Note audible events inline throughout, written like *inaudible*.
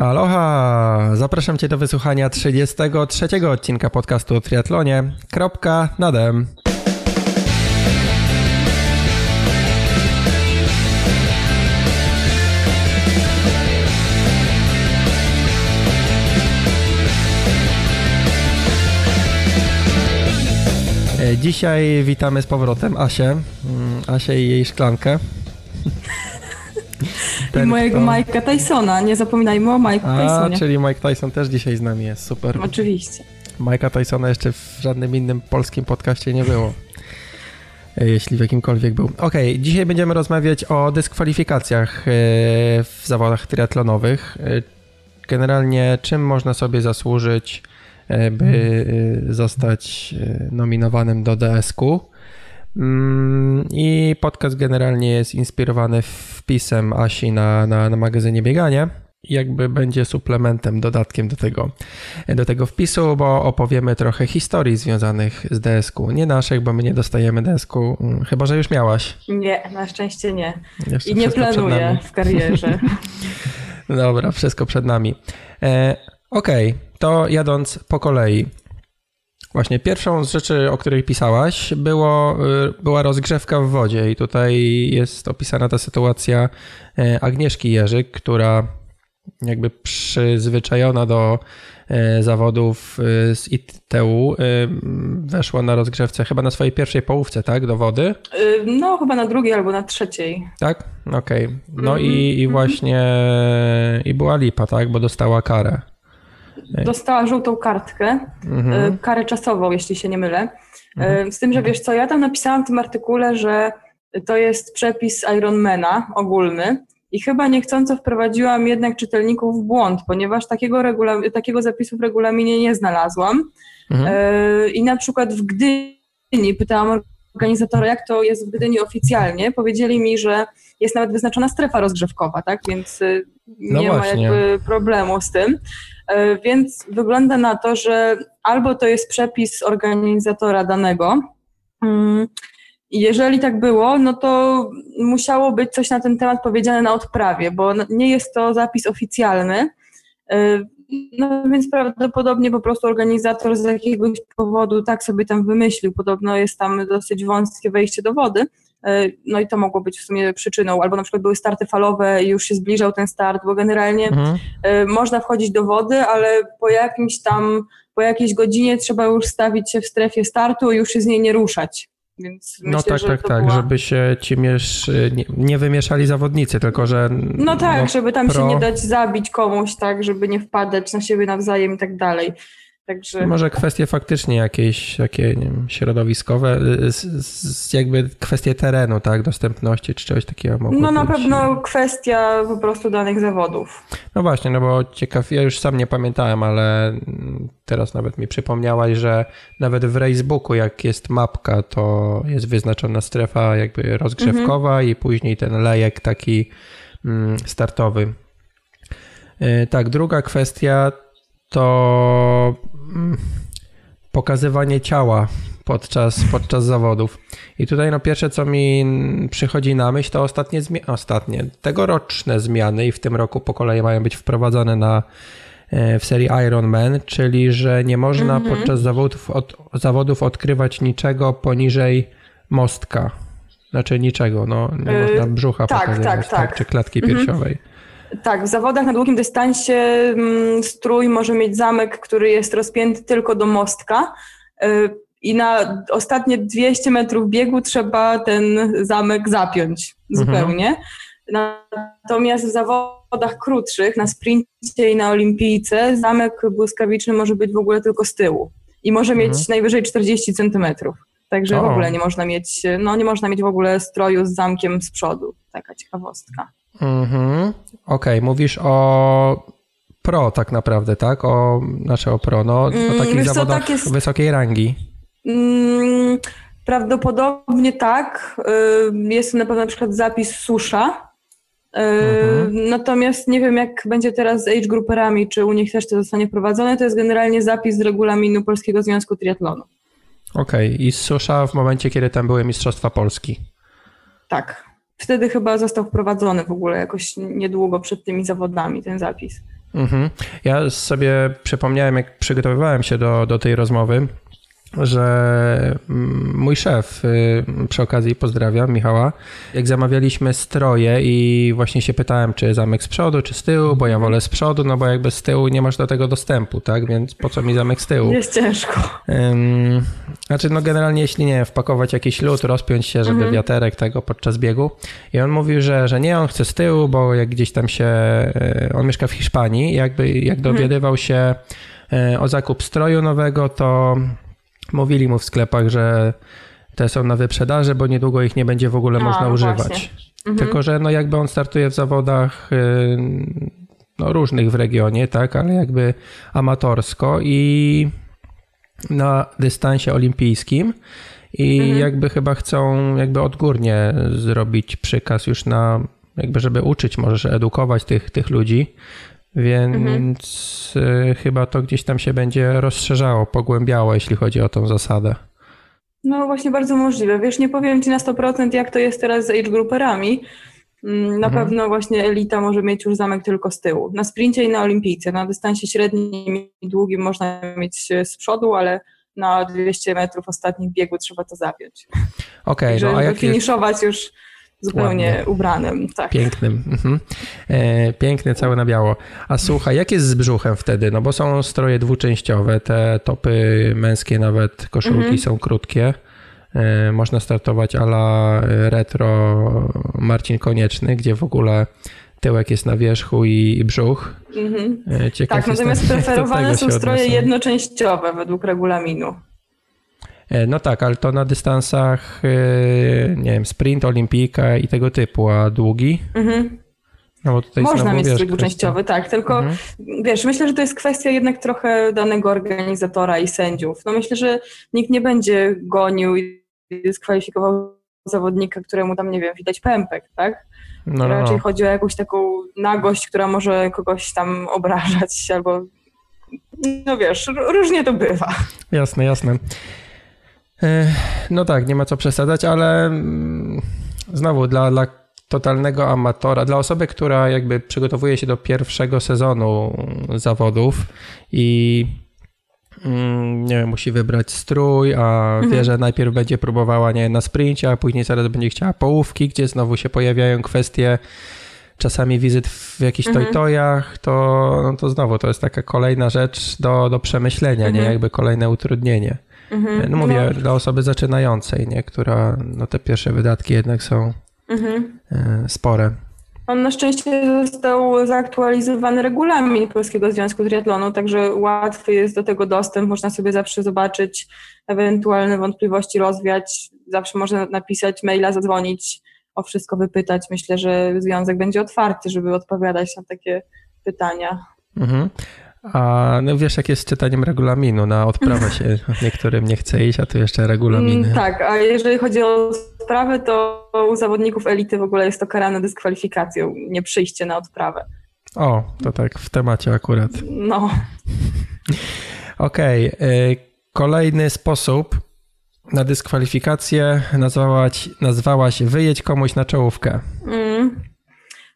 Aloha! Zapraszam Cię do wysłuchania 33 odcinka podcastu o triatlonie. Kropka nadem. E, Dzisiaj witamy z powrotem Asię, mm, Asię i jej szklankę. *laughs* I Ten, mojego kto- Mike'a Tysona. Nie zapominajmy o Mike'u Tysonie. czyli Mike Tyson też dzisiaj z nami jest, super. Oczywiście. Mike'a Tysona jeszcze w żadnym innym polskim podcaście nie było. *laughs* Jeśli w jakimkolwiek był. Okej, dzisiaj będziemy rozmawiać o dyskwalifikacjach e, w zawodach triatlonowych. E, Generalnie czym można sobie zasłużyć, e, by zostać nominowanym do DSQ. Mm, I podcast generalnie jest inspirowany wpisem Asi na, na, na magazynie Bieganie. Jakby będzie suplementem, dodatkiem do tego, do tego wpisu, bo opowiemy trochę historii związanych z DSQ. Nie naszych, bo my nie dostajemy DSQ, mm, chyba że już miałaś. Nie, na szczęście nie. Jeszcze I nie planuję w karierze. *laughs* Dobra, wszystko przed nami. E, Okej, to jadąc po kolei. Właśnie pierwszą z rzeczy, o której pisałaś, było, y, była rozgrzewka w wodzie i tutaj jest opisana ta sytuacja e, Agnieszki Jerzyk, która jakby przyzwyczajona do e, zawodów z ITU weszła na rozgrzewce chyba na swojej pierwszej połówce, tak, do wody. Y, No, chyba na drugiej albo na trzeciej. Tak? Okej. No Mhm, i, i właśnie i była lipa, tak? Bo dostała karę. Dostała żółtą kartkę, Mhm. y, karę czasową, jeśli się nie mylę. Y, Z tym, że wiesz co, ja tam napisałam w tym artykule, że to jest przepis Ironmana ogólny i chyba niechcąco wprowadziłam jednak czytelników w błąd, ponieważ takiego, regula- takiego zapisu w regulaminie nie znalazłam. Mhm. E, I na przykład w Gdyni pytałam organizatora, jak to jest w Gdyni oficjalnie. Powiedzieli mi, że jest nawet wyznaczona strefa rozgrzewkowa, tak? Więc No nie ma właśnie. jakby problemu z tym. E, Więc wygląda na to, że albo to jest przepis organizatora danego. mm, Jeżeli tak było, no to musiało być coś na ten temat powiedziane na odprawie, bo nie jest to zapis oficjalny. E, No więc prawdopodobnie po prostu organizator z jakiegoś powodu tak sobie tam wymyślił. Podobno jest tam dosyć wąskie wejście do wody. E, No i to mogło być w sumie przyczyną. Albo na przykład były starty falowe i już się zbliżał ten start, bo generalnie Mhm. e, można wchodzić do wody, ale po jakimś tam, po jakiejś godzinie trzeba już stawić się w strefie startu i już się z niej nie ruszać. Więc No myślę, tak, tak, tak, była... żeby się ci miesz, nie, nie wymieszali zawodnicy, tylko że. No tak, żeby tam się pro- nie dać zabić komuś, tak, żeby nie wpadać na siebie nawzajem i tak dalej. Także Może kwestie faktycznie jakieś takie nie wiem, środowiskowe, y, z, z, jakby kwestie terenu, tak, dostępności czy czegoś takiego no na być. pewno kwestia po prostu danych zawodów. No właśnie, no bo ciekaw, ja już sam nie pamiętałem, ale teraz nawet mi przypomniałaś, że nawet w Racebooku, jak jest mapka, to jest wyznaczona strefa jakby rozgrzewkowa i później ten lejek taki mm, startowy. Y, Tak, druga kwestia to pokazywanie ciała podczas, podczas zawodów. I tutaj no pierwsze, co mi przychodzi na myśl, to ostatnie, ostatnie, tegoroczne zmiany i w tym roku po kolei mają być wprowadzone na, e, w serii Ironman, czyli że nie można Mhm. podczas zawodów, od, zawodów odkrywać niczego poniżej mostka. Znaczy niczego, no nie Yy, można brzucha tak, pokazywać, tak, tak. czy klatki Mhm. piersiowej. Tak, w zawodach na długim dystansie mm, strój może mieć zamek, który jest rozpięty tylko do mostka. y, I na ostatnie 200 metrów biegu trzeba ten zamek zapiąć zupełnie. Natomiast w zawodach krótszych, na sprincie i na olimpijce, zamek błyskawiczny może być w ogóle tylko z tyłu i może mieć Mhm. najwyżej 40 centymetrów. Także w O. ogóle nie można mieć, no nie można mieć w ogóle stroju z zamkiem z przodu. Taka ciekawostka. Mhm. Okej, mówisz o pro tak naprawdę, tak? O, znaczy o pro, no o Mm, takich wiesz zawodach tak jest- wysokiej rangi. Mm, Prawdopodobnie tak. Jest na pewno na przykład zapis susza. Mhm. Natomiast nie wiem, jak będzie teraz z age grouperami, czy u nich też to zostanie wprowadzone. To jest generalnie zapis z regulaminu Polskiego Związku Triatlonu. Okej, i susza w momencie, kiedy tam były Mistrzostwa Polski. Tak. Wtedy chyba został wprowadzony w ogóle jakoś niedługo przed tymi zawodami ten zapis. Mhm. Ja sobie przypomniałem, jak przygotowywałem się do, do tej rozmowy, że mm, mój szef, y, przy okazji pozdrawiam Michała, jak zamawialiśmy stroje i właśnie się pytałem, czy zamek z przodu, czy z tyłu, bo ja wolę z przodu, no bo jakby z tyłu nie masz do tego dostępu, tak? Więc po co mi zamek z tyłu? Jest ciężko. Znaczy, no generalnie, jeśli nie, wpakować jakiś lód, rozpiąć się, żeby Mhm. wiaterek tego podczas biegu. I on mówił, że, że nie, on chce z tyłu, bo jak gdzieś tam się, e, on mieszka w Hiszpanii, jakby jak Mhm. dowiadywał się e, o zakup stroju nowego, to mówili mu w sklepach, że te są na wyprzedaży, bo niedługo ich nie będzie w ogóle A, można no używać. Mhm. Tylko, że no jakby on startuje w zawodach y, no, różnych w regionie, tak, ale jakby amatorsko i na dystansie olimpijskim i Mhm. jakby chyba chcą jakby odgórnie zrobić przykaz już na jakby żeby uczyć, może edukować tych, tych ludzi, więc y, chyba to gdzieś tam się będzie rozszerzało, pogłębiało, jeśli chodzi o tą zasadę. No właśnie bardzo możliwe. Wiesz, nie powiem ci na 100% jak to jest teraz z age grouperami. Mm, Na Mhm. pewno właśnie elita może mieć już zamek tylko z tyłu. Na sprincie i na olimpijce. Na dystansie średnim i długim można mieć z przodu, ale na 200 metrów ostatnich biegu trzeba to zapiąć. Okej, żeby no a jak jest... finiszować już zupełnie Ładnie. ubranym. Tak. Pięknym. Mhm. E, piękny, cały na biało. A słuchaj, jak jest z brzuchem wtedy? No bo są stroje dwuczęściowe, te topy męskie, nawet koszulki Mhm. są krótkie. E, można startować ala retro Marcin Konieczny, gdzie w ogóle tyłek jest na wierzchu i, i brzuch. Mhm. E, Tak, natomiast *laughs* preferowane są stroje jednoczęściowe według regulaminu. E, No tak, ale to na dystansach, e, nie wiem, sprint, olimpijka i tego typu, a długi? Mhm. No Można mieć kwestia- dwuczęściowy, tak, tylko Mhm. wiesz, myślę, że to jest kwestia jednak trochę danego organizatora i sędziów. No myślę, że nikt nie będzie gonił i dyskwalifikował zawodnika, któremu tam, nie wiem, widać pępek, tak? No, no, Raczej no. chodzi o jakąś taką nagość, która może kogoś tam obrażać albo no wiesz, różnie to bywa. Jasne, jasne. No tak, nie ma co przesadzać, ale mm, znowu dla, dla totalnego amatora, dla osoby, która jakby przygotowuje się do pierwszego sezonu zawodów i mm, nie wiem, musi wybrać strój, a wie, Mhm. że najpierw będzie próbowała nie na sprincie, a później zaraz będzie chciała połówki, gdzie znowu się pojawiają kwestie czasami wizyt w jakichś Mhm. tojtojach, to, no to znowu to jest taka kolejna rzecz do, do przemyślenia, nie? Mhm. Jakby kolejne utrudnienie. Mhm. No mówię, dla osoby zaczynającej, nie? Która, no te pierwsze wydatki jednak są Mhm. e, spore. On na szczęście został zaktualizowany regulamin Polskiego Związku Triatlonu, także łatwy jest do tego dostęp, można sobie zawsze zobaczyć ewentualne wątpliwości, rozwiać, zawsze można napisać maila, zadzwonić, o wszystko wypytać. Myślę, że związek będzie otwarty, żeby odpowiadać na takie pytania. Mhm. A no wiesz, jak jest z czytaniem regulaminu, na odprawę się *laughs* niektórym nie chce iść, a tu jeszcze regulaminy. Mm, tak, a jeżeli chodzi o sprawę, to u zawodników elity w ogóle jest to karane dyskwalifikacją, nie przyjście na odprawę. O, to tak w temacie akurat. No, Okej, y, kolejny sposób na dyskwalifikację nazwałaś, nazwałaś wyjedź komuś na czołówkę. Mm.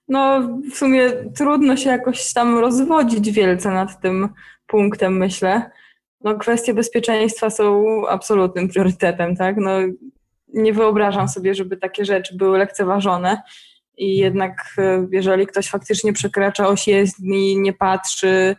No, w sumie trudno się jakoś tam rozwodzić wielce nad tym punktem, myślę. No, kwestie bezpieczeństwa są absolutnym priorytetem, tak? No, nie wyobrażam sobie, żeby takie rzeczy były lekceważone. I jednak, e, jeżeli ktoś faktycznie przekracza oś jezdni, nie patrzy,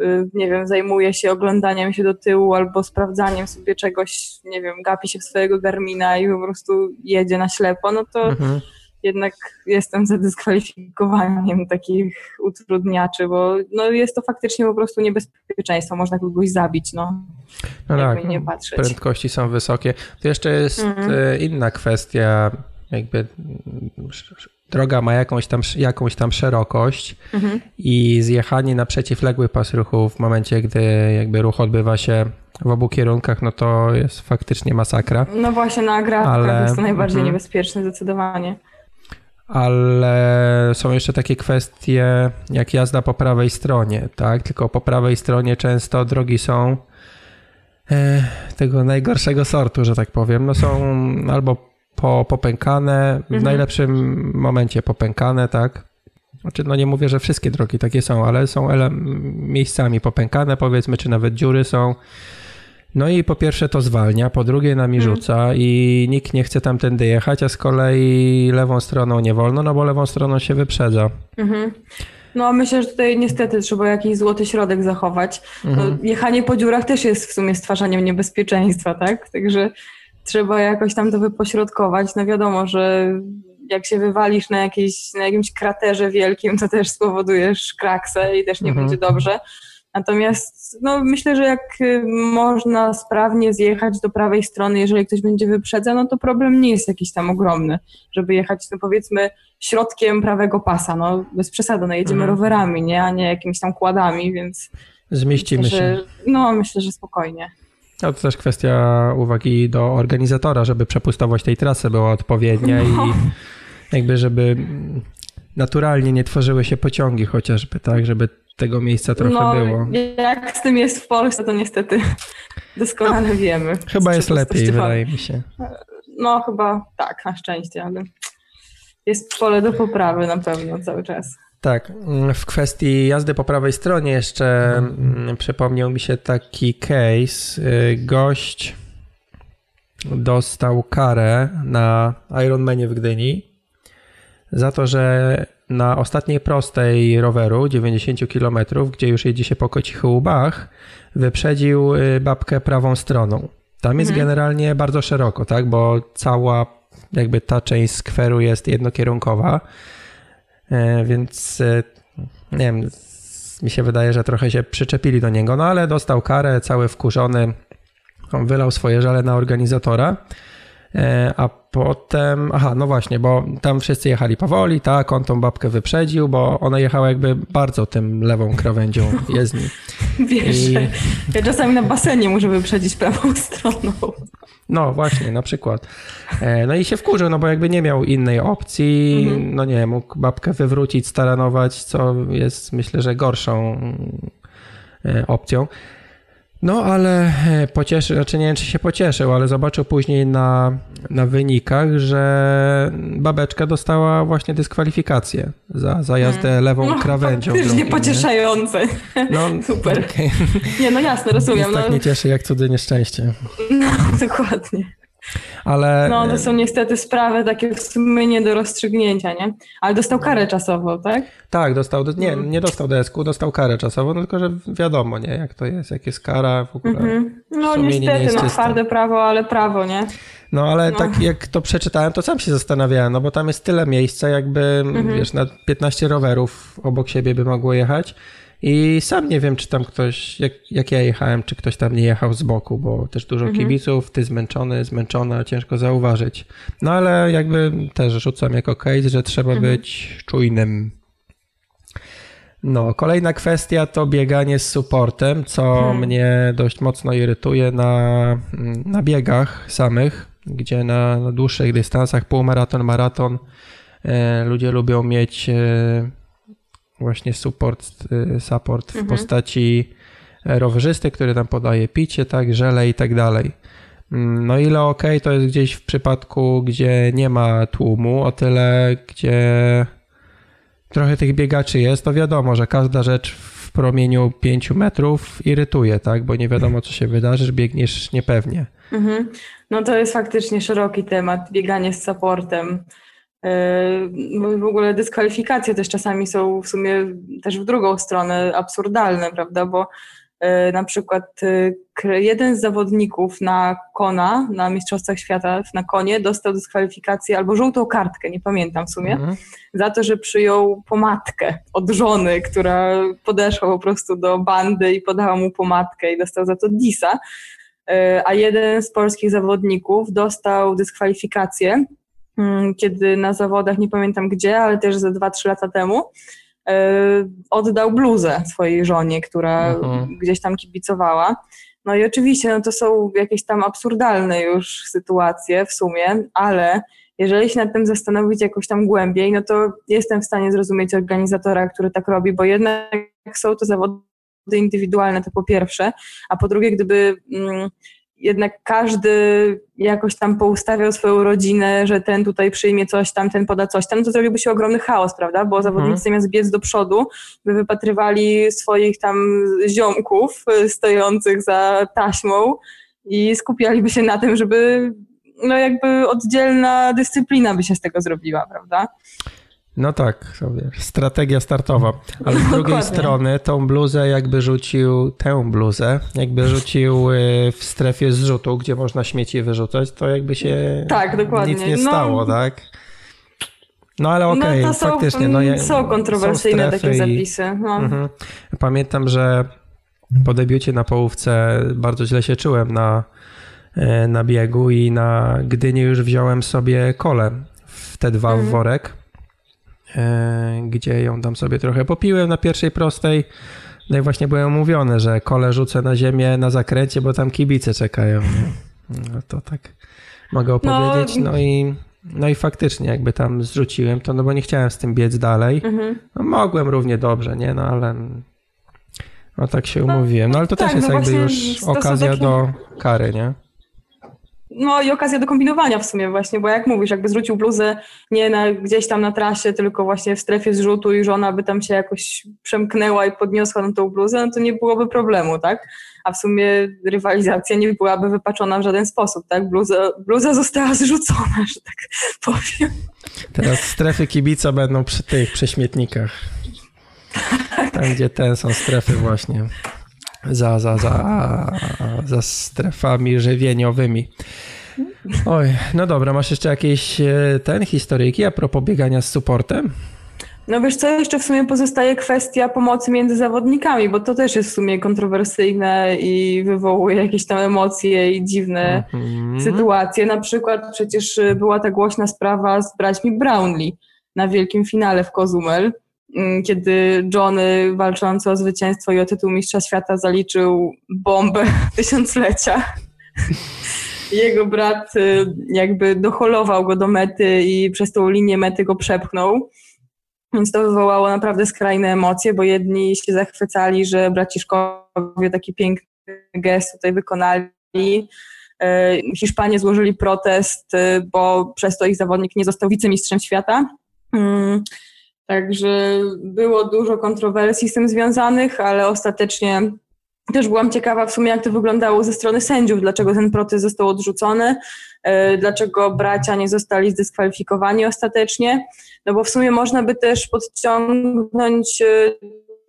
y, nie wiem, zajmuje się oglądaniem się do tyłu albo sprawdzaniem sobie czegoś, nie wiem, gapi się w swojego Garmina i po prostu jedzie na ślepo, no to Mhm. Jednak jestem za dyskwalifikowaniem takich utrudniaczy, bo no jest to faktycznie po prostu niebezpieczeństwo, można kogoś zabić, no, No tak, nie patrzeć. prędkości są wysokie. To jeszcze jest e, inna kwestia, jakby mm, droga ma jakąś tam, jakąś tam szerokość Mhm. i zjechanie na przeciwległy pas ruchu w momencie, gdy jakby ruch odbywa się w obu kierunkach, no to jest faktycznie masakra. No właśnie na agrafkach Ale- jest to najbardziej mhm. niebezpieczne zdecydowanie. Ale są jeszcze takie kwestie jak jazda po prawej stronie, tak? Tylko po prawej stronie często drogi są e, tego najgorszego sortu, że tak powiem. No są albo po, popękane, w Mhm. najlepszym momencie popękane, tak? znaczy no nie mówię, że wszystkie drogi takie są, ale są miejscami popękane powiedzmy, czy nawet dziury są. No i po pierwsze to zwalnia, po drugie nami hmm. rzuca i nikt nie chce tamtędy jechać, a z kolei lewą stroną nie wolno, no bo lewą stroną się wyprzedza. Mhm. No myślę, że tutaj niestety trzeba jakiś złoty środek zachować. No, mhm. jechanie po dziurach też jest w sumie stwarzaniem niebezpieczeństwa, tak? Także trzeba jakoś tam to wypośrodkować. No wiadomo, że jak się wywalisz na, jakiejś, na jakimś kraterze wielkim, to też spowodujesz kraksę i też nie mhm. będzie dobrze. Natomiast no, myślę, że jak y, można sprawnie zjechać do prawej strony, jeżeli ktoś będzie wyprzedza, no to problem nie jest jakiś tam ogromny, żeby jechać, no powiedzmy, środkiem prawego pasa. No bez przesady, no jedziemy mhm. rowerami, nie, a nie jakimiś tam kładami, więc... Zmieścimy myślę, się. Że, no myślę, że spokojnie. No to też kwestia uwagi do organizatora, żeby przepustowość tej trasy była odpowiednia no. i jakby żeby naturalnie nie tworzyły się pociągi chociażby, tak, żeby tego miejsca trochę no, było. Jak z tym jest w Polsce, to niestety doskonale no, wiemy. Chyba jest lepiej, wydaje mi się. No chyba tak, na szczęście, ale jest pole do poprawy na pewno cały czas. Tak, w kwestii jazdy po prawej stronie jeszcze mhm. przypomniał mi się taki case. Gość dostał karę na Ironmanie w Gdyni za to, że na ostatniej prostej roweru 90 km, gdzie już jedzie się po kocich łbach, wyprzedził y, babkę prawą stroną. Tam jest mhm. generalnie bardzo szeroko, tak, bo cała jakby ta część skweru jest jednokierunkowa, e, więc e, nie wiem, mi się wydaje, że trochę się przyczepili do niego, no ale dostał karę, cały wkurzony, on wylał swoje żale na organizatora, a Potem, aha, no właśnie, bo tam wszyscy jechali powoli, tak, on tą babkę wyprzedził, bo ona jechała jakby bardzo tym lewą krawędzią *laughs* jezdni. Wiesz, I... ja czasami na basenie muszę wyprzedzić prawą *laughs* stroną. No właśnie, na przykład. E, no i się wkurzył, no bo jakby nie miał innej opcji, mhm. no nie, mógł babkę wywrócić, staranować, co jest myślę, że gorszą e, opcją. No, ale e, pocieszy, znaczy nie wiem, czy się pocieszył, ale zobaczył później na, na wynikach, że babeczka dostała właśnie dyskwalifikację za, za jazdę hmm. lewą no, krawędzią. Faktycznie pocieszające. No, *laughs* Super. Okay. Nie, no jasne, rozumiem. Nic tak no. nie cieszy jak cudze nieszczęście. No, dokładnie. Ale... No, to są niestety sprawy takie w sumie nie do rozstrzygnięcia, nie? Ale dostał karę czasową, tak? Tak, dostał, nie, nie dostał desku, dostał karę czasową, no tylko że wiadomo, nie, jak to jest, jak jest kara w ogóle. Mhm. No niestety, no twarde prawo, ale prawo, nie? No ale no. tak jak to przeczytałem, to sam się zastanawiałem, no bo tam jest tyle miejsca, jakby, mhm. wiesz, na 15 rowerów obok siebie by mogło jechać i sam nie wiem, czy tam ktoś, jak, jak ja jechałem, czy ktoś tam nie jechał z boku, bo też dużo mhm. kibiców, ty zmęczony, zmęczona, ciężko zauważyć. No ale jakby też rzucam jako case, że trzeba mhm. być czujnym. No, kolejna kwestia to bieganie z supportem, co hmm. mnie dość mocno irytuje na, na biegach samych, gdzie na, na dłuższych dystansach, półmaraton, maraton, e, ludzie lubią mieć e, właśnie support, y, support mhm. w postaci rowerzysty, który tam podaje picie, tak, żele i tak dalej. Mm, no ile ok, to jest gdzieś w przypadku, gdzie nie ma tłumu, o tyle, gdzie trochę tych biegaczy jest, to wiadomo, że każda rzecz w promieniu 5 metrów irytuje, tak, bo nie wiadomo, co się wydarzy, biegniesz niepewnie. Mhm. No to jest faktycznie szeroki temat, bieganie z supportem. Yy, w ogóle dyskwalifikacje też czasami są w sumie też w drugą stronę absurdalne, prawda? Bo yy, na przykład yy, jeden z zawodników na kona, na Mistrzostwach Świata na konie dostał dyskwalifikację albo żółtą kartkę, nie pamiętam w sumie, mhm. za to, że przyjął pomadkę od żony, która podeszła po prostu do bandy i podała mu pomadkę i dostał za to disa. A jeden z polskich zawodników dostał dyskwalifikację Mm, kiedy na zawodach, nie pamiętam gdzie, ale też ze 2-3 lata temu, e, oddał bluzę swojej żonie, która mhm. gdzieś tam kibicowała. No i oczywiście no to są jakieś tam absurdalne już sytuacje w sumie, ale jeżeli się nad tym zastanowić jakoś tam głębiej, no to jestem w stanie zrozumieć organizatora, który tak robi, bo jednak są to zawody indywidualne, to po pierwsze, a po drugie, gdyby mm, jednak każdy jakoś tam poustawiał swoją rodzinę, że ten tutaj przyjmie coś tam, ten poda coś tam, to zrobiłby się ogromny chaos, prawda? Bo zawodnicy mhm. zamiast biec do przodu, by wypatrywali swoich tam ziomków y, stojących za taśmą i skupialiby się na tym, żeby no jakby oddzielna dyscyplina by się z tego zrobiła, prawda? No tak, strategia startowa. Ale z drugiej strony tą bluzę jakby rzucił, tę bluzę, jakby rzucił y, w strefie zrzutu, gdzie można śmieci wyrzucać, to jakby się tak, dokładnie. nic nie no, stało, tak? No ale okej, okay, no faktycznie. No, są kontrowersyjne są takie zapisy. No. Mhm. Pamiętam, że po debiucie na połówce bardzo źle się czułem na, e, na biegu i na Gdyni już wziąłem sobie kole w T2 mhm. w worek gdzie ją tam sobie trochę popiłem na pierwszej prostej. No i właśnie byłem umówiony, że kole rzucę na ziemię na zakręcie, bo tam kibice czekają. No to tak mogę opowiedzieć. No, no i no i faktycznie jakby tam zrzuciłem to, no bo nie chciałem z tym biec dalej. Mhm. No mogłem równie dobrze, nie? No ale no tak się no, umówiłem. No ale to tak, też jest no jakby już okazja do kary, nie? No i okazja do kombinowania w sumie właśnie, bo jak mówisz, jakby zrzucił bluzę nie na, gdzieś tam na trasie, tylko właśnie w strefie zrzutu i żona by tam się jakoś przemknęła i podniosła na tą bluzę, no to nie byłoby problemu, tak? A w sumie rywalizacja nie byłaby wypaczona w żaden sposób, tak? Bluza, bluza została zrzucona, że tak *laughs* powiem. Teraz strefy kibica będą przy tych prześmietnikach. Tam, gdzie ten są strefy właśnie za, za, za, za strefami żywieniowymi. Oj, no dobra, masz jeszcze jakieś e, ten historyjki a propos biegania z supportem? No wiesz co, jeszcze w sumie pozostaje kwestia pomocy między zawodnikami, bo to też jest w sumie kontrowersyjne i wywołuje jakieś tam emocje i dziwne mm -hmm. sytuacje. Na przykład przecież była ta głośna sprawa z braćmi Brownlee na wielkim finale w Kozumel. Mm, kiedy Johnny walczący o zwycięstwo i o tytuł Mistrza Świata zaliczył bombę *laughs* tysiąclecia. *laughs* Jego brat y, jakby doholował go do mety i przez tą linię mety go przepchnął. Więc to wywołało naprawdę skrajne emocje, bo jedni się zachwycali, że braciszkowie taki piękny gest tutaj wykonali. Y, Hiszpanie złożyli protest, y, bo przez to ich zawodnik nie został wicemistrzem świata. Także było dużo kontrowersji z tym związanych, ale ostatecznie też byłam ciekawa w sumie, jak to wyglądało ze strony sędziów, dlaczego ten protest został odrzucony, e, dlaczego bracia nie zostali zdyskwalifikowani ostatecznie. No bo w sumie można by też podciągnąć e,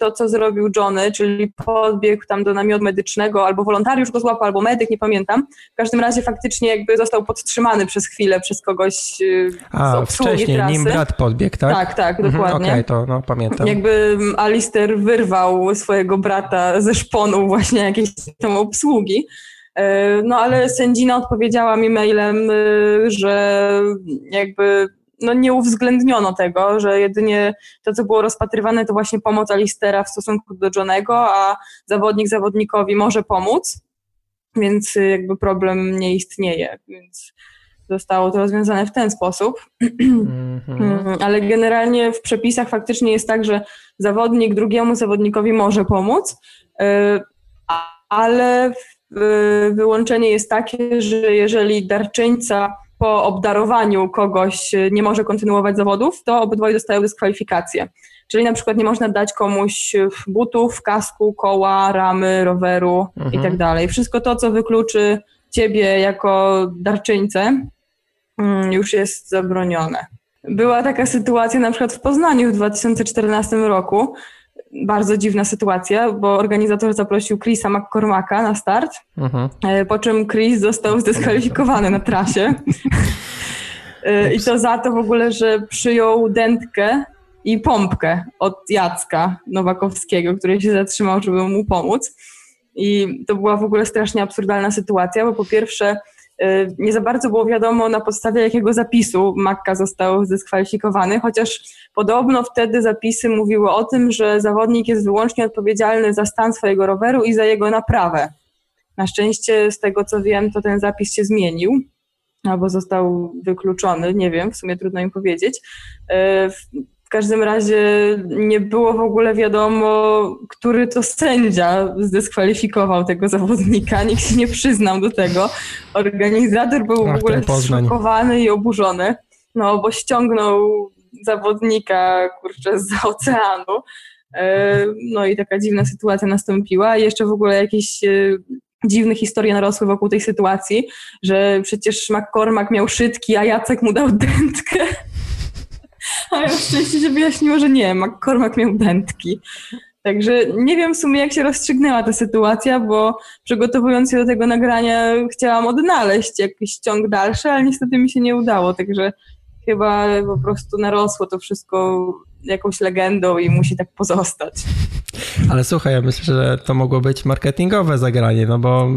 to, co zrobił Johnny, czyli podbiegł tam do namiotu medycznego, albo wolontariusz go złapał, albo medyk, nie pamiętam. W każdym razie faktycznie jakby został podtrzymany przez chwilę przez kogoś A, wcześniej, trasy. nim brat podbiegł, tak? Tak, tak, mhm, dokładnie. Okej, okay, to no, pamiętam. Jakby Alister wyrwał swojego brata ze szponu właśnie jakiejś tam obsługi. Y, no ale sędzina odpowiedziała mi mailem, y, że jakby no nie uwzględniono tego, że jedynie to, co było rozpatrywane, to właśnie pomoc Alistera w stosunku do Johnego, a zawodnik zawodnikowi może pomóc, więc y, jakby problem nie istnieje, więc zostało to rozwiązane w ten sposób. Mm-hmm. Ale generalnie w przepisach faktycznie jest tak, że zawodnik drugiemu zawodnikowi może pomóc, y, ale y, wyłączenie jest takie, że jeżeli darczyńca po obdarowaniu kogoś y, nie może kontynuować zawodów, to obydwoje dostają dyskwalifikację. Czyli na przykład nie można dać komuś y, butów, kasku, koła, ramy, roweru mhm. i tak dalej. Wszystko to, co wykluczy ciebie jako darczyńcę, mm, już jest zabronione. Była taka sytuacja na przykład w Poznaniu w 2014 roku, bardzo dziwna sytuacja, bo organizator zaprosił Chrisa McCormacka na start, uh-huh. po czym Chris został zdyskwalifikowany na trasie. E, I to za to w ogóle, że przyjął dętkę i pompkę od Jacka Nowakowskiego, który się zatrzymał, żeby mu pomóc. I to była w ogóle strasznie absurdalna sytuacja, bo po pierwsze nie za bardzo było wiadomo na podstawie jakiego zapisu Makka został zdyskwalifikowany, chociaż podobno wtedy zapisy mówiły o tym, że zawodnik jest wyłącznie odpowiedzialny za stan swojego roweru i za jego naprawę. Na szczęście, z tego co wiem, to ten zapis się zmienił albo został wykluczony, nie wiem, w sumie trudno im powiedzieć. Każdym razie nie było w ogóle wiadomo, który to sędzia zdyskwalifikował tego zawodnika. Nikt się nie przyznał do tego. Organizator był Ach, w ogóle zszokowany i oburzony, no bo ściągnął zawodnika, kurczę, z oceanu. E, no i taka dziwna sytuacja nastąpiła. Jeszcze w ogóle jakieś e, dziwne historie narosły wokół tej sytuacji, że przecież McCormack miał szytki, a Jacek mu dał dętkę. A ja szczęście się wyjaśniło, że nie, McCormack miał dętki. Także nie wiem w sumie, jak się rozstrzygnęła ta sytuacja, bo przygotowując się do tego nagrania, chciałam odnaleźć jakiś ciąg dalszy, ale niestety mi się nie udało. Także chyba po prostu narosło to wszystko jakąś legendą i musi tak pozostać. Ale słuchaj, ja myślę, że to mogło być marketingowe zagranie, no bo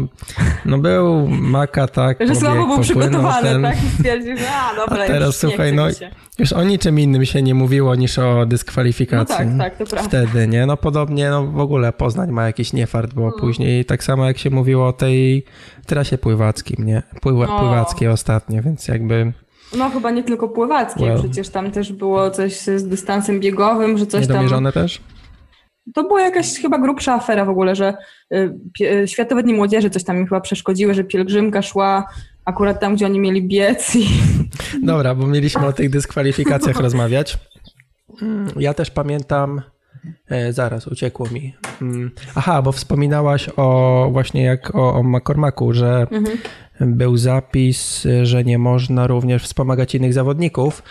no był Maka, tak. Że słabo był przygotowany, ten... tak? I stwierdził, że a dobra, a teraz słuchaj, no już o niczym innym się nie mówiło niż o dyskwalifikacji. No tak, tak, to prawda. Wtedy, nie? No podobnie, no w ogóle Poznań ma jakiś niefart, bo hmm. później tak samo jak się mówiło o tej trasie pływackim, nie? Pływa, no. Pływackiej ostatnio, więc jakby... No chyba nie tylko pływackie, well. przecież tam też było coś z dystansem biegowym, że coś tam... też? To była jakaś chyba grubsza afera w ogóle, że y, y, Światowe Dni Młodzieży coś tam mi chyba przeszkodziły, że pielgrzymka szła akurat tam, gdzie oni mieli biec. I... Dobra, bo mieliśmy o tych dyskwalifikacjach rozmawiać. Mm, ja też pamiętam, e, zaraz uciekło mi. Mm, aha, bo wspominałaś o właśnie jak o, o McCormacku, że mhm. Był zapis, że nie można również wspomagać innych zawodników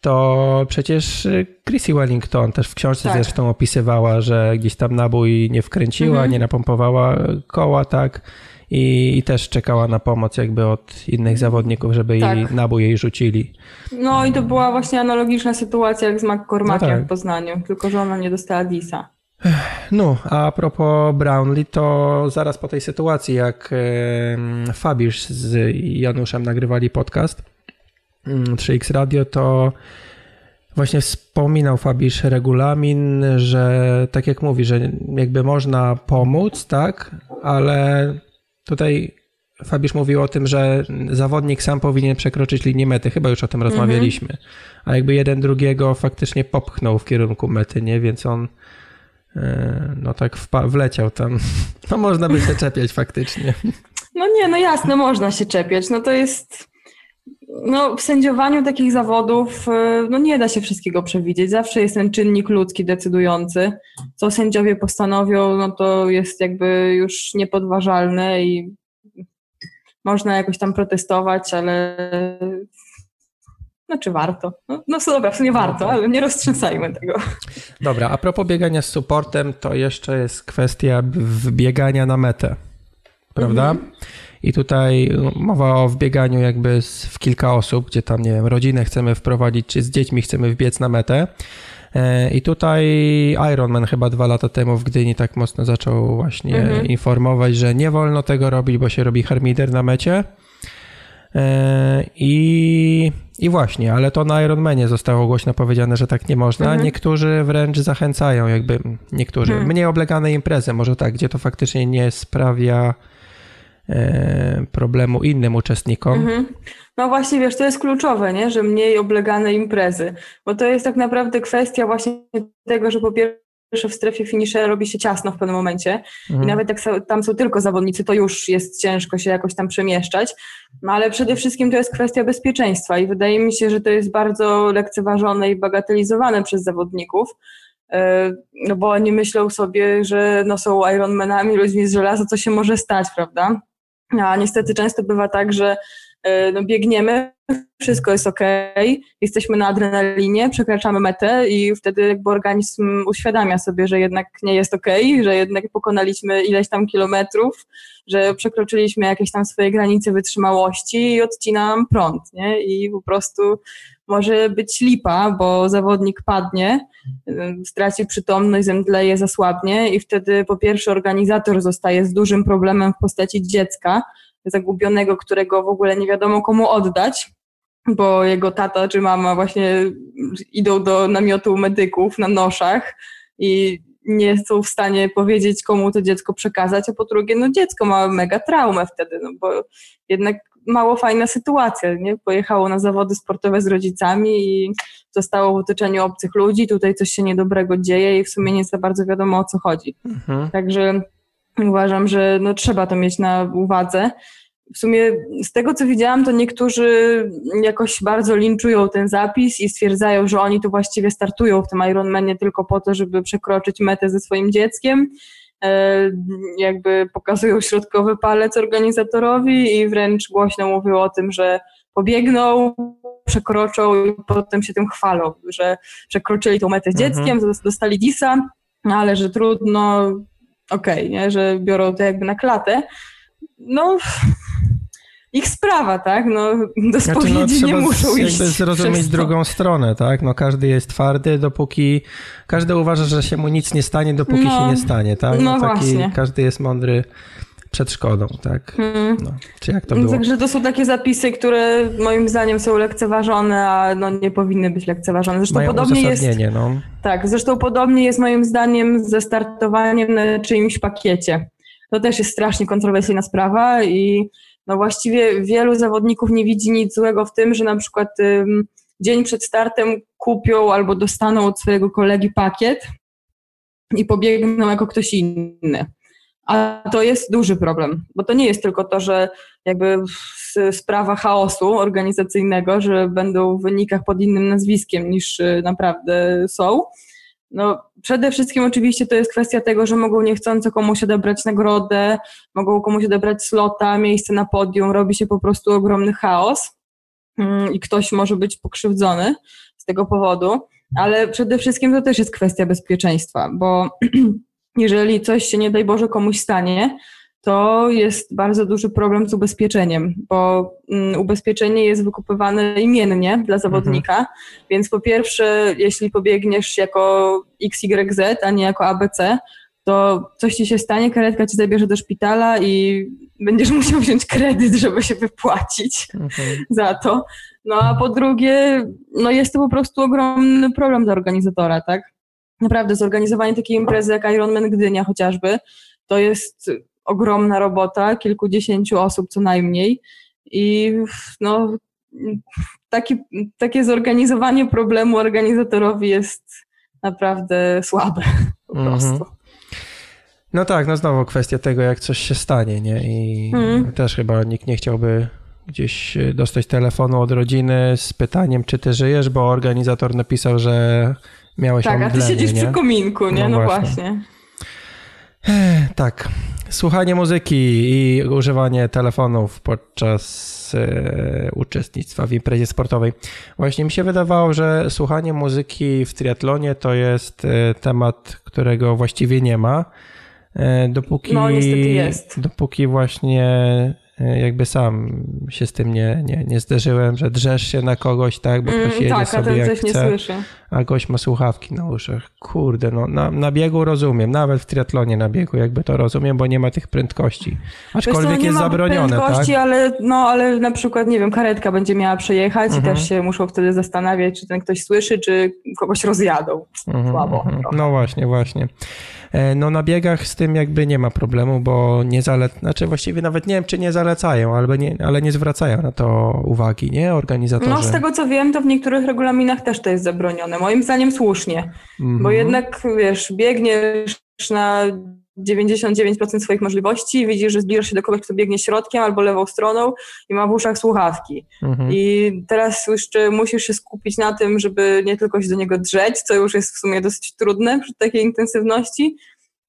to przecież Chrissy Wellington też w książce tak. zresztą opisywała, że gdzieś tam nabój nie wkręciła, mhm. nie napompowała koła, tak. I, I, też czekała na pomoc jakby od innych zawodników, żeby tak. jej nabój jej rzucili. No i to była właśnie analogiczna sytuacja jak z McCormackiem no tak. w Poznaniu, tylko że ona nie dostała Disa. No, a propos Brownlee, to zaraz po tej sytuacji, jak Fabisz z Januszem nagrywali podcast, 3X mm, Radio, to właśnie wspominał Fabisz regulamin, że tak jak mówi, że jakby można pomóc, tak, ale tutaj Fabisz mówił o tym, że zawodnik sam powinien przekroczyć linię mety. Chyba już o tym mhm. rozmawialiśmy. A jakby jeden drugiego faktycznie popchnął w kierunku mety, nie? Więc on no tak wleciał tam. *laughs* No można by się czepiać faktycznie. No nie, no jasne, można się czepiać. No to jest no, w sędziowaniu takich zawodów y, no, nie da się wszystkiego przewidzieć. Zawsze jest ten czynnik ludzki decydujący. Co sędziowie postanowią, no to jest jakby już niepodważalne i można jakoś tam protestować, ale znaczy warto. No, no dobra, sumie warto, ale nie roztrzęsajmy tego. Dobra, a propos biegania z supportem, to jeszcze jest kwestia wbiegania na metę, prawda? Mhm. I tutaj mowa o wbieganiu jakby w kilka osób, gdzie tam, nie wiem, rodzinę chcemy wprowadzić, czy z dziećmi chcemy wbiec na metę. E, I tutaj Ironman chyba dwa lata temu w Gdyni tak mocno zaczął właśnie mhm. informować, że nie wolno tego robić, bo się robi harmider na mecie. E, I, I właśnie, ale to na Ironmanie zostało głośno powiedziane, że tak nie można. Mhm. Niektórzy wręcz zachęcają, jakby niektórzy, mhm. mniej oblegane imprezy, może tak, gdzie to faktycznie nie sprawia E, problemu innym uczestnikom. Mhm. No właśnie, wiesz, to jest kluczowe, nie? że mniej oblegane imprezy, bo to jest tak naprawdę kwestia właśnie tego, że po pierwsze w strefie finiszera robi się ciasno w pewnym momencie mhm. i nawet jak tam są tylko zawodnicy, to już jest ciężko się jakoś tam przemieszczać, no ale przede wszystkim to jest kwestia bezpieczeństwa i wydaje mi się, że to jest bardzo lekceważone i bagatelizowane przez zawodników, e, no bo oni myślą sobie, że no są Ironmanami, ludźmi z żelaza, co się może stać, prawda? A niestety często bywa tak, że no, biegniemy, wszystko jest ok, jesteśmy na adrenalinie, przekraczamy metę i wtedy jakby organizm uświadamia sobie, że jednak nie jest ok, że jednak pokonaliśmy ileś tam kilometrów, że przekroczyliśmy jakieś tam swoje granice wytrzymałości i odcina nam prąd, nie? I po prostu może być lipa, bo zawodnik padnie, straci przytomność, zemdleje, zasłabnie i wtedy po pierwsze organizator zostaje z dużym problemem w postaci dziecka zagubionego, którego w ogóle nie wiadomo komu oddać, bo jego tata czy mama właśnie idą do namiotu medyków na noszach i nie są w stanie powiedzieć, komu to dziecko przekazać, a po drugie, no dziecko ma mega traumę wtedy, no bo jednak mało fajna sytuacja, nie? Pojechało na zawody sportowe z rodzicami i zostało w otoczeniu obcych ludzi, tutaj coś się niedobrego dzieje i w sumie nie za bardzo wiadomo o co chodzi. Mhm. Także uważam, że no, trzeba to mieć na uwadze. W sumie z tego, co widziałam, to niektórzy jakoś bardzo linczują ten zapis i stwierdzają, że oni tu właściwie startują w tym Ironmanie tylko po to, żeby przekroczyć metę ze swoim dzieckiem. E, jakby pokazują środkowy palec organizatorowi i wręcz głośno mówią o tym, że pobiegną, przekroczą i potem się tym chwalą, że przekroczyli tą metę z mhm. dzieckiem, mhm. dostali disa, ale że trudno, okej, okay, że biorą to jakby na klatę. No, ich sprawa, tak? No, do spowiedzi znaczy, no, nie muszą iść. Jakby zrozumieć drugą stronę, tak? No, każdy jest twardy, dopóki każdy uważa, że się mu nic nie stanie, dopóki no, się nie stanie, tak? No, no taki, właśnie. Każdy jest mądry przed szkodą, tak? Hmm. No, czy jak to było? Także to są takie zapisy, które moim zdaniem są lekceważone, a no nie powinny być lekceważone. Zresztą Mają podobnie jest. No. Tak, zresztą podobnie jest moim zdaniem ze startowaniem na czyimś pakiecie. To też jest strasznie kontrowersyjna sprawa i no właściwie wielu zawodników nie widzi nic złego w tym, że na przykład um, dzień przed startem kupią albo dostaną od swojego kolegi pakiet i pobiegną jako ktoś inny. A to jest duży problem, bo to nie jest tylko to, że jakby sprawa chaosu organizacyjnego, że będą w wynikach pod innym nazwiskiem niż y, naprawdę są. No, przede wszystkim oczywiście to jest kwestia tego, że mogą niechcąco komuś odebrać nagrodę, mogą komuś odebrać slota, miejsce na podium, robi się po prostu ogromny chaos mm, i ktoś może być pokrzywdzony z tego powodu, ale przede wszystkim to też jest kwestia bezpieczeństwa, bo *clears throat* jeżeli coś się nie daj Boże komuś stanie, to jest bardzo duży problem z ubezpieczeniem, bo mm, ubezpieczenie jest wykupywane imiennie dla zawodnika, mhm. więc po pierwsze, jeśli pobiegniesz jako XYZ, a nie jako ABC, to coś ci się stanie, karetka ci zabierze do szpitala i będziesz *laughs* musiał wziąć kredyt, żeby się wypłacić mhm. za to. No a po drugie, no jest to po prostu ogromny problem dla organizatora, tak? Naprawdę, zorganizowanie takiej imprezy jak Ironman Gdynia chociażby, to jest ogromna robota, kilkudziesięciu osób co najmniej i no, taki, takie zorganizowanie problemu organizatorowi jest naprawdę słabe po mhm. prostu. No tak, no znowu kwestia tego, jak coś się stanie, nie? I mm. też chyba nikt nie chciałby gdzieś dostać telefonu od rodziny z pytaniem, czy ty żyjesz, bo organizator napisał, że miałeś Tak, a ty siedzisz nie? przy kominku, nie? No, no właśnie. właśnie. Tak. Słuchanie muzyki i używanie telefonów podczas e, uczestnictwa w imprezie sportowej. Właśnie mi się wydawało, że słuchanie muzyki w triatlonie to jest e, temat, którego właściwie nie ma. E, dopóki, no, niestety jest. Dopóki właśnie jakby sam się z tym nie, nie, nie zderzyłem, że drzesz się na kogoś, tak, bo ktoś mm, jedzie tak, sobie jak chce, nie słyszy. a gość ma słuchawki na uszach. Kurde, no na, na biegu rozumiem, nawet w triatlonie na biegu jakby to rozumiem, bo nie ma tych prędkości. Aczkolwiek jest zabronione, prędkości, tak? ale, no, ale na przykład, nie wiem, karetka będzie miała przejechać mhm. i też się muszą wtedy zastanawiać, czy ten ktoś słyszy, czy kogoś rozjadą. Mhm, Słabo. Mhm. No właśnie, właśnie. E, no na biegach z tym jakby nie ma problemu, bo nie zale... znaczy właściwie nawet nie wiem, czy nie zalecają, ale nie, ale nie zwracają na to uwagi, nie? Organizatorzy. No z tego co wiem, to w niektórych regulaminach też to jest zabronione. Moim zdaniem słusznie, mm -hmm. bo jednak wiesz, biegniesz na 99% swoich możliwości, widzisz, że zbliżasz się do kogoś, kto biegnie środkiem albo lewą stroną i ma w uszach słuchawki. Mhm. I teraz jeszcze musisz się skupić na tym, żeby nie tylko się do niego drzeć, co już jest w sumie dosyć trudne przy takiej intensywności,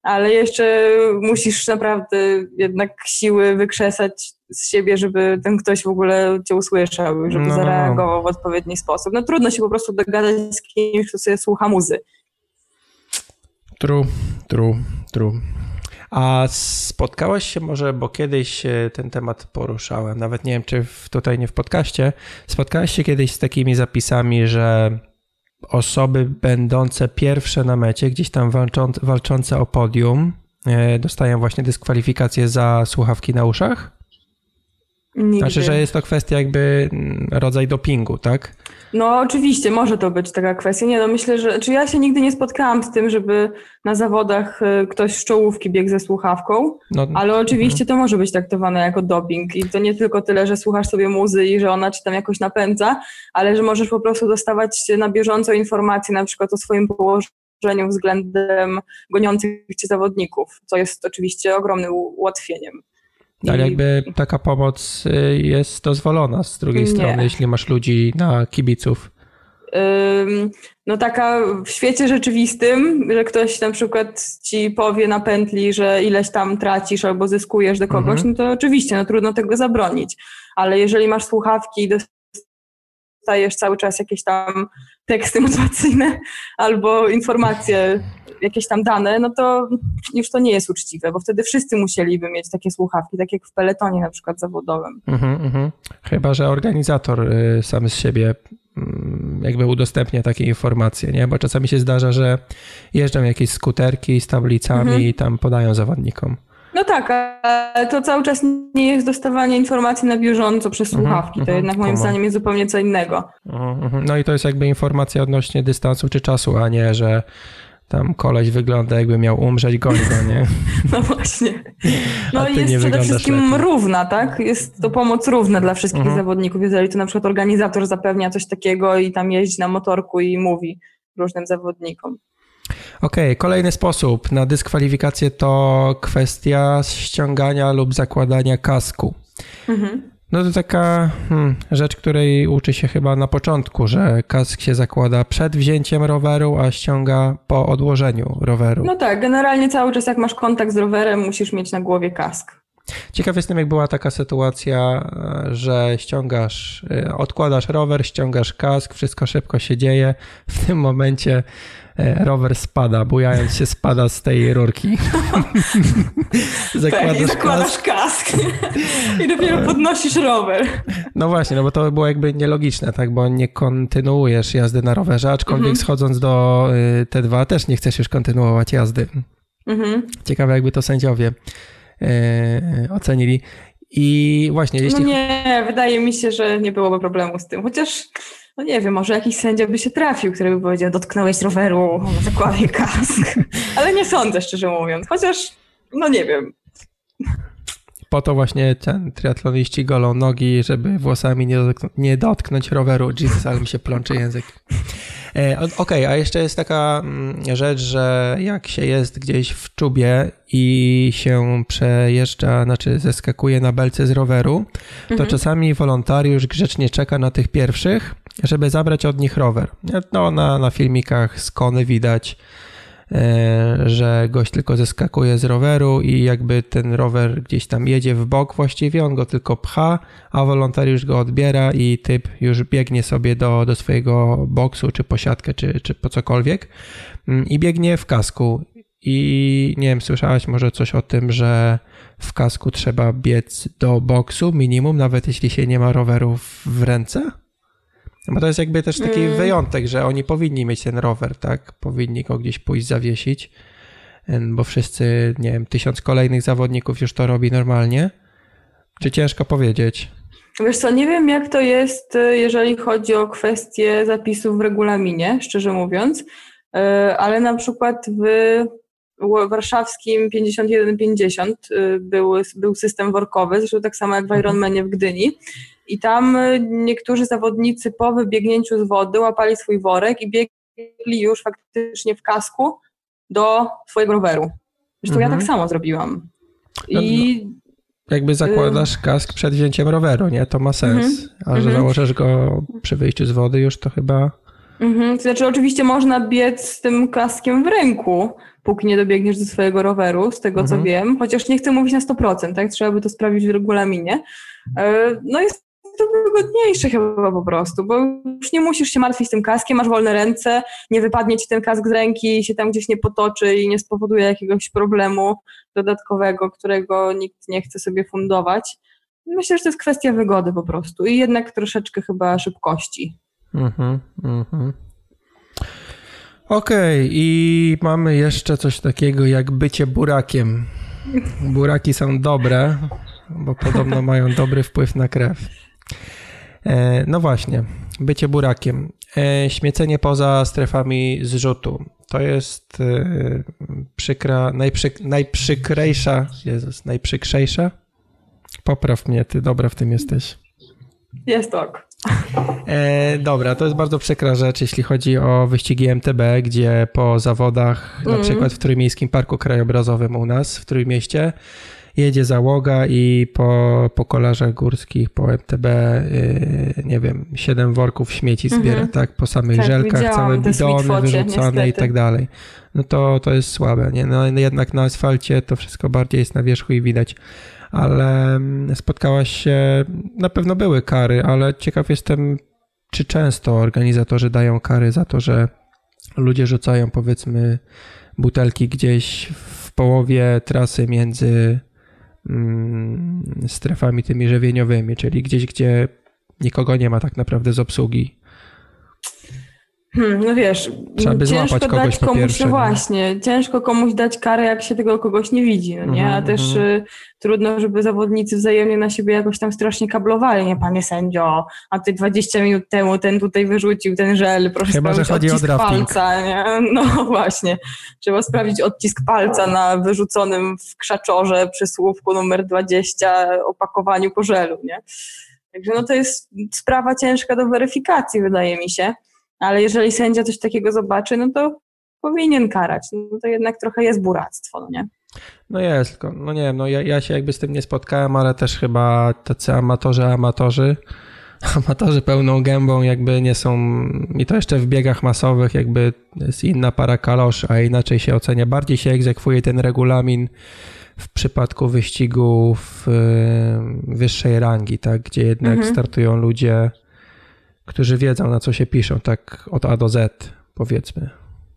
ale jeszcze musisz naprawdę jednak siły wykrzesać z siebie, żeby ten ktoś w ogóle cię usłyszał, żeby no, no, no. zareagował w odpowiedni sposób. No trudno się po prostu dogadać z kimś, kto sobie słucha muzy. True, true, true. A spotkałaś się może, bo kiedyś ten temat poruszałem, nawet nie wiem, czy tutaj nie w podcaście, spotkałaś się kiedyś z takimi zapisami, że osoby będące pierwsze na mecie, gdzieś tam walczące o podium, e, dostają właśnie dyskwalifikację za słuchawki na uszach? Nigdy. Znaczy, że jest to kwestia jakby mm, rodzaj dopingu, tak? No oczywiście, może to być taka kwestia. Nie no, myślę, że... Czy ja się nigdy nie spotkałam z tym, żeby na zawodach y, ktoś z czołówki biegł ze słuchawką, no, ale oczywiście mhm. to może być traktowane jako doping i to nie tylko tyle, że słuchasz sobie muzy i że ona ci tam jakoś napędza, ale że możesz po prostu dostawać na bieżąco informacje na przykład o swoim położeniu względem goniących cię zawodników, co jest oczywiście ogromnym ułatwieniem. Ale jakby taka pomoc y, jest dozwolona z drugiej nie. strony, jeśli masz ludzi na kibiców. No taka w świecie rzeczywistym, że ktoś na przykład ci powie na pętli, że ileś tam tracisz albo zyskujesz do kogoś, mhm. no to oczywiście, no trudno tego zabronić. Ale jeżeli masz słuchawki i dostajesz cały czas jakieś tam teksty *laughs* motywacyjne albo informacje jakieś tam dane, no to już to nie jest uczciwe, bo wtedy wszyscy musieliby mieć takie słuchawki, tak jak w peletonie na przykład zawodowym. Mhm, mhm. Chyba, że organizator y, sam z siebie mm, jakby udostępnia takie informacje, nie? Bo czasami się zdarza, że jeżdżą jakieś skuterki z tablicami mhm. i tam podają zawodnikom. No tak, ale to cały czas nie jest dostawanie informacji na bieżąco przez mhm, słuchawki. To jednak moim zdaniem jest zupełnie co innego. No i to jest jakby informacja odnośnie dystansu czy czasu, a nie, że tam koleś wygląda jakby miał umrzeć, goń go, nie? *laughs* No właśnie. *laughs* No i jest przede wszystkim lepiej. równa, tak? Jest to pomoc równa dla wszystkich mhm. zawodników, jeżeli to na przykład organizator zapewnia coś takiego i tam jeździ na motorku i mówi różnym zawodnikom. Okej, okay, kolejny sposób na dyskwalifikację to kwestia ściągania lub zakładania kasku. Mhm. No to taka hmm, rzecz, której uczy się chyba na początku, że kask się zakłada przed wzięciem roweru, a ściąga po odłożeniu roweru. No tak, generalnie cały czas jak masz kontakt z rowerem, musisz mieć na głowie kask. Ciekaw jestem, jak była taka sytuacja, że ściągasz, y, odkładasz rower, ściągasz kask, wszystko szybko się dzieje. W tym momencie rower spada, bujając się spada z tej rurki. *laughs* zakładasz, tak, zakładasz kask. i dopiero podnosisz rower. No właśnie, no bo to było jakby nielogiczne, tak, bo nie kontynuujesz jazdy na rowerze, aczkolwiek mhm. schodząc do y, T2 też nie chcesz już kontynuować jazdy. Mhm. Ciekawe jakby to sędziowie y, ocenili. I właśnie, jeśli... No nie, wydaje mi się, że nie byłoby problemu z tym, chociaż no nie wiem, może jakiś sędzia by się trafił, który by powiedział, dotknąłeś roweru, zakładaj kask. *laughs* Ale nie sądzę, szczerze mówiąc. Chociaż, no nie wiem. Po to właśnie ten triatloniści golą nogi, żeby włosami nie, nie dotknąć roweru. Jesus, ale mi się plączy język. E, Okej, okay, a jeszcze jest taka mm, rzecz, że jak się jest gdzieś w czubie i się przejeżdża, znaczy zeskakuje na belce z roweru, to mhm. czasami wolontariusz grzecznie czeka na tych pierwszych, żeby zabrać od nich rower. No, na, na filmikach z Kony widać, e, że gość tylko zeskakuje z roweru i jakby ten rower gdzieś tam jedzie w bok właściwie, on go tylko pcha, a wolontariusz go odbiera i typ już biegnie sobie do, do swojego boksu, czy posiadkę, czy, czy po cokolwiek mm, i biegnie w kasku. I nie wiem, słyszałaś może coś o tym, że w kasku trzeba biec do boksu minimum, nawet jeśli się nie ma rowerów w ręce? Bo to jest jakby też taki mm. wyjątek, że oni powinni mieć ten rower, tak? Powinni go gdzieś pójść zawiesić, bo wszyscy, nie wiem, tysiąc kolejnych zawodników już to robi normalnie. Czy ciężko powiedzieć? Wiesz co, nie wiem jak to jest, y, jeżeli chodzi o kwestie zapisów w regulaminie, szczerze mówiąc, y, ale na przykład w warszawskim 5150 y, był, był system workowy, zresztą tak samo jak w mhm. Ironmanie w Gdyni i tam y, niektórzy zawodnicy po wybiegnięciu z wody łapali swój worek i biegli już faktycznie w kasku do swojego roweru. Zresztą mhm. ja tak mhm. samo zrobiłam. I no, no, jakby zakładasz kask przed wzięciem roweru, nie? To ma sens. Mhm. A że mhm. założysz go przy wyjściu z wody już to chyba... Mhm. To znaczy oczywiście można biec z tym kaskiem w ręku, póki nie dobiegniesz do swojego roweru, z tego co mhm. wiem, chociaż nie chcę mówić na 100%, tak? Trzeba by to sprawdzić w regulaminie. E, no jest to wygodniejsze chyba po prostu, bo już nie musisz się martwić tym kaskiem, masz wolne ręce, nie wypadnie ci ten kask z ręki się tam gdzieś nie potoczy i nie spowoduje jakiegoś problemu dodatkowego, którego nikt nie chce sobie fundować. Myślę, że to jest kwestia wygody po prostu i jednak troszeczkę chyba szybkości. Mhm, mhm. Okej, okay, i mamy jeszcze coś takiego jak bycie burakiem. Buraki są dobre, bo podobno mają dobry wpływ na krew. E, no właśnie, bycie burakiem. E, śmiecenie poza strefami zrzutu. To jest e, przykra, najprzyk, najprzykrejsza, Jezus, najprzykrzejsza? Popraw mnie, ty dobra w tym jesteś. Jest ok. E, dobra, to jest bardzo przykra rzecz, jeśli chodzi o wyścigi MTB, gdzie po zawodach, mm. na przykład w Trójmiejskim Parku Krajobrazowym u nas w Trójmieście, jedzie załoga i po, po kolarzach górskich, po MTB, yy, nie wiem, siedem worków śmieci zbiera, mm -hmm. tak, po samych tak, żelkach, całe bidony wyrzucone niestety. i tak dalej. No to, to jest słabe, nie? No jednak na asfalcie to wszystko bardziej jest na wierzchu i widać ale mm, spotkałaś się, na pewno były kary, ale ciekaw jestem, czy często organizatorzy dają kary za to, że ludzie rzucają powiedzmy butelki gdzieś w połowie trasy między strefami tymi żywieniowymi, czyli gdzieś, gdzie nikogo nie ma tak naprawdę z obsługi. Hmm, no wiesz, Trzeba by ciężko kogoś dać komuś, pierwsze, no właśnie, ciężko komuś dać karę, jak się tego kogoś nie widzi, no nie? A mhm, też mhm. y, trudno, żeby zawodnicy wzajemnie na siebie jakoś tam strasznie kablowali, nie panie sędzio, a ty 20 minut temu ten tutaj wyrzucił ten żel, proszę Chyba, sprawdzić że chodzi odcisk o palca, nie? *laughs* No właśnie, trzeba sprawdzić odcisk palca na wyrzuconym w krzaczorze przy słówku numer 20 opakowaniu po żelu, nie? Także no to jest sprawa ciężka do weryfikacji, wydaje mi się ale jeżeli sędzia coś takiego zobaczy, no to powinien karać. No to jednak trochę jest buractwo, no nie? No jest, tylko, no nie wiem, no ja, ja się jakby z tym nie spotkałem, ale też chyba tacy amatorzy, amatorzy, *laughs* amatorzy pełną gębą jakby nie są, i to jeszcze w biegach masowych jakby jest inna para kaloszy, a inaczej się ocenia. Bardziej się egzekwuje ten regulamin w przypadku wyścigów wyższej rangi, tak, gdzie jednak mhm. startują ludzie którzy wiedzą, na co się piszą, tak od A do Z, powiedzmy.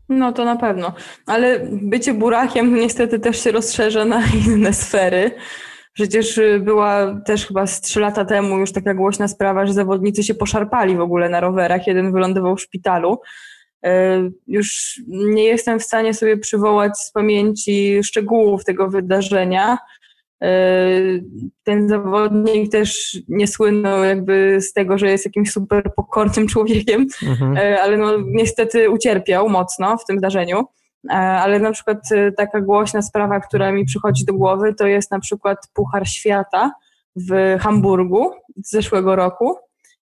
No to na pewno, ale bycie burakiem niestety też się rozszerza na inne sfery. Przecież y, była też chyba z trzy lata temu już taka głośna sprawa, że zawodnicy się poszarpali w ogóle na rowerach. Jeden wylądował w szpitalu. Y, już nie jestem w stanie sobie przywołać z pamięci szczegółów tego wydarzenia, ten zawodnik też nie słynął jakby z tego, że jest jakimś super pokornym człowiekiem, mhm. E, ale no niestety ucierpiał mocno w tym zdarzeniu. E, ale na przykład taka głośna sprawa, która mi przychodzi do głowy, to jest na przykład Puchar Świata w Hamburgu z zeszłego roku,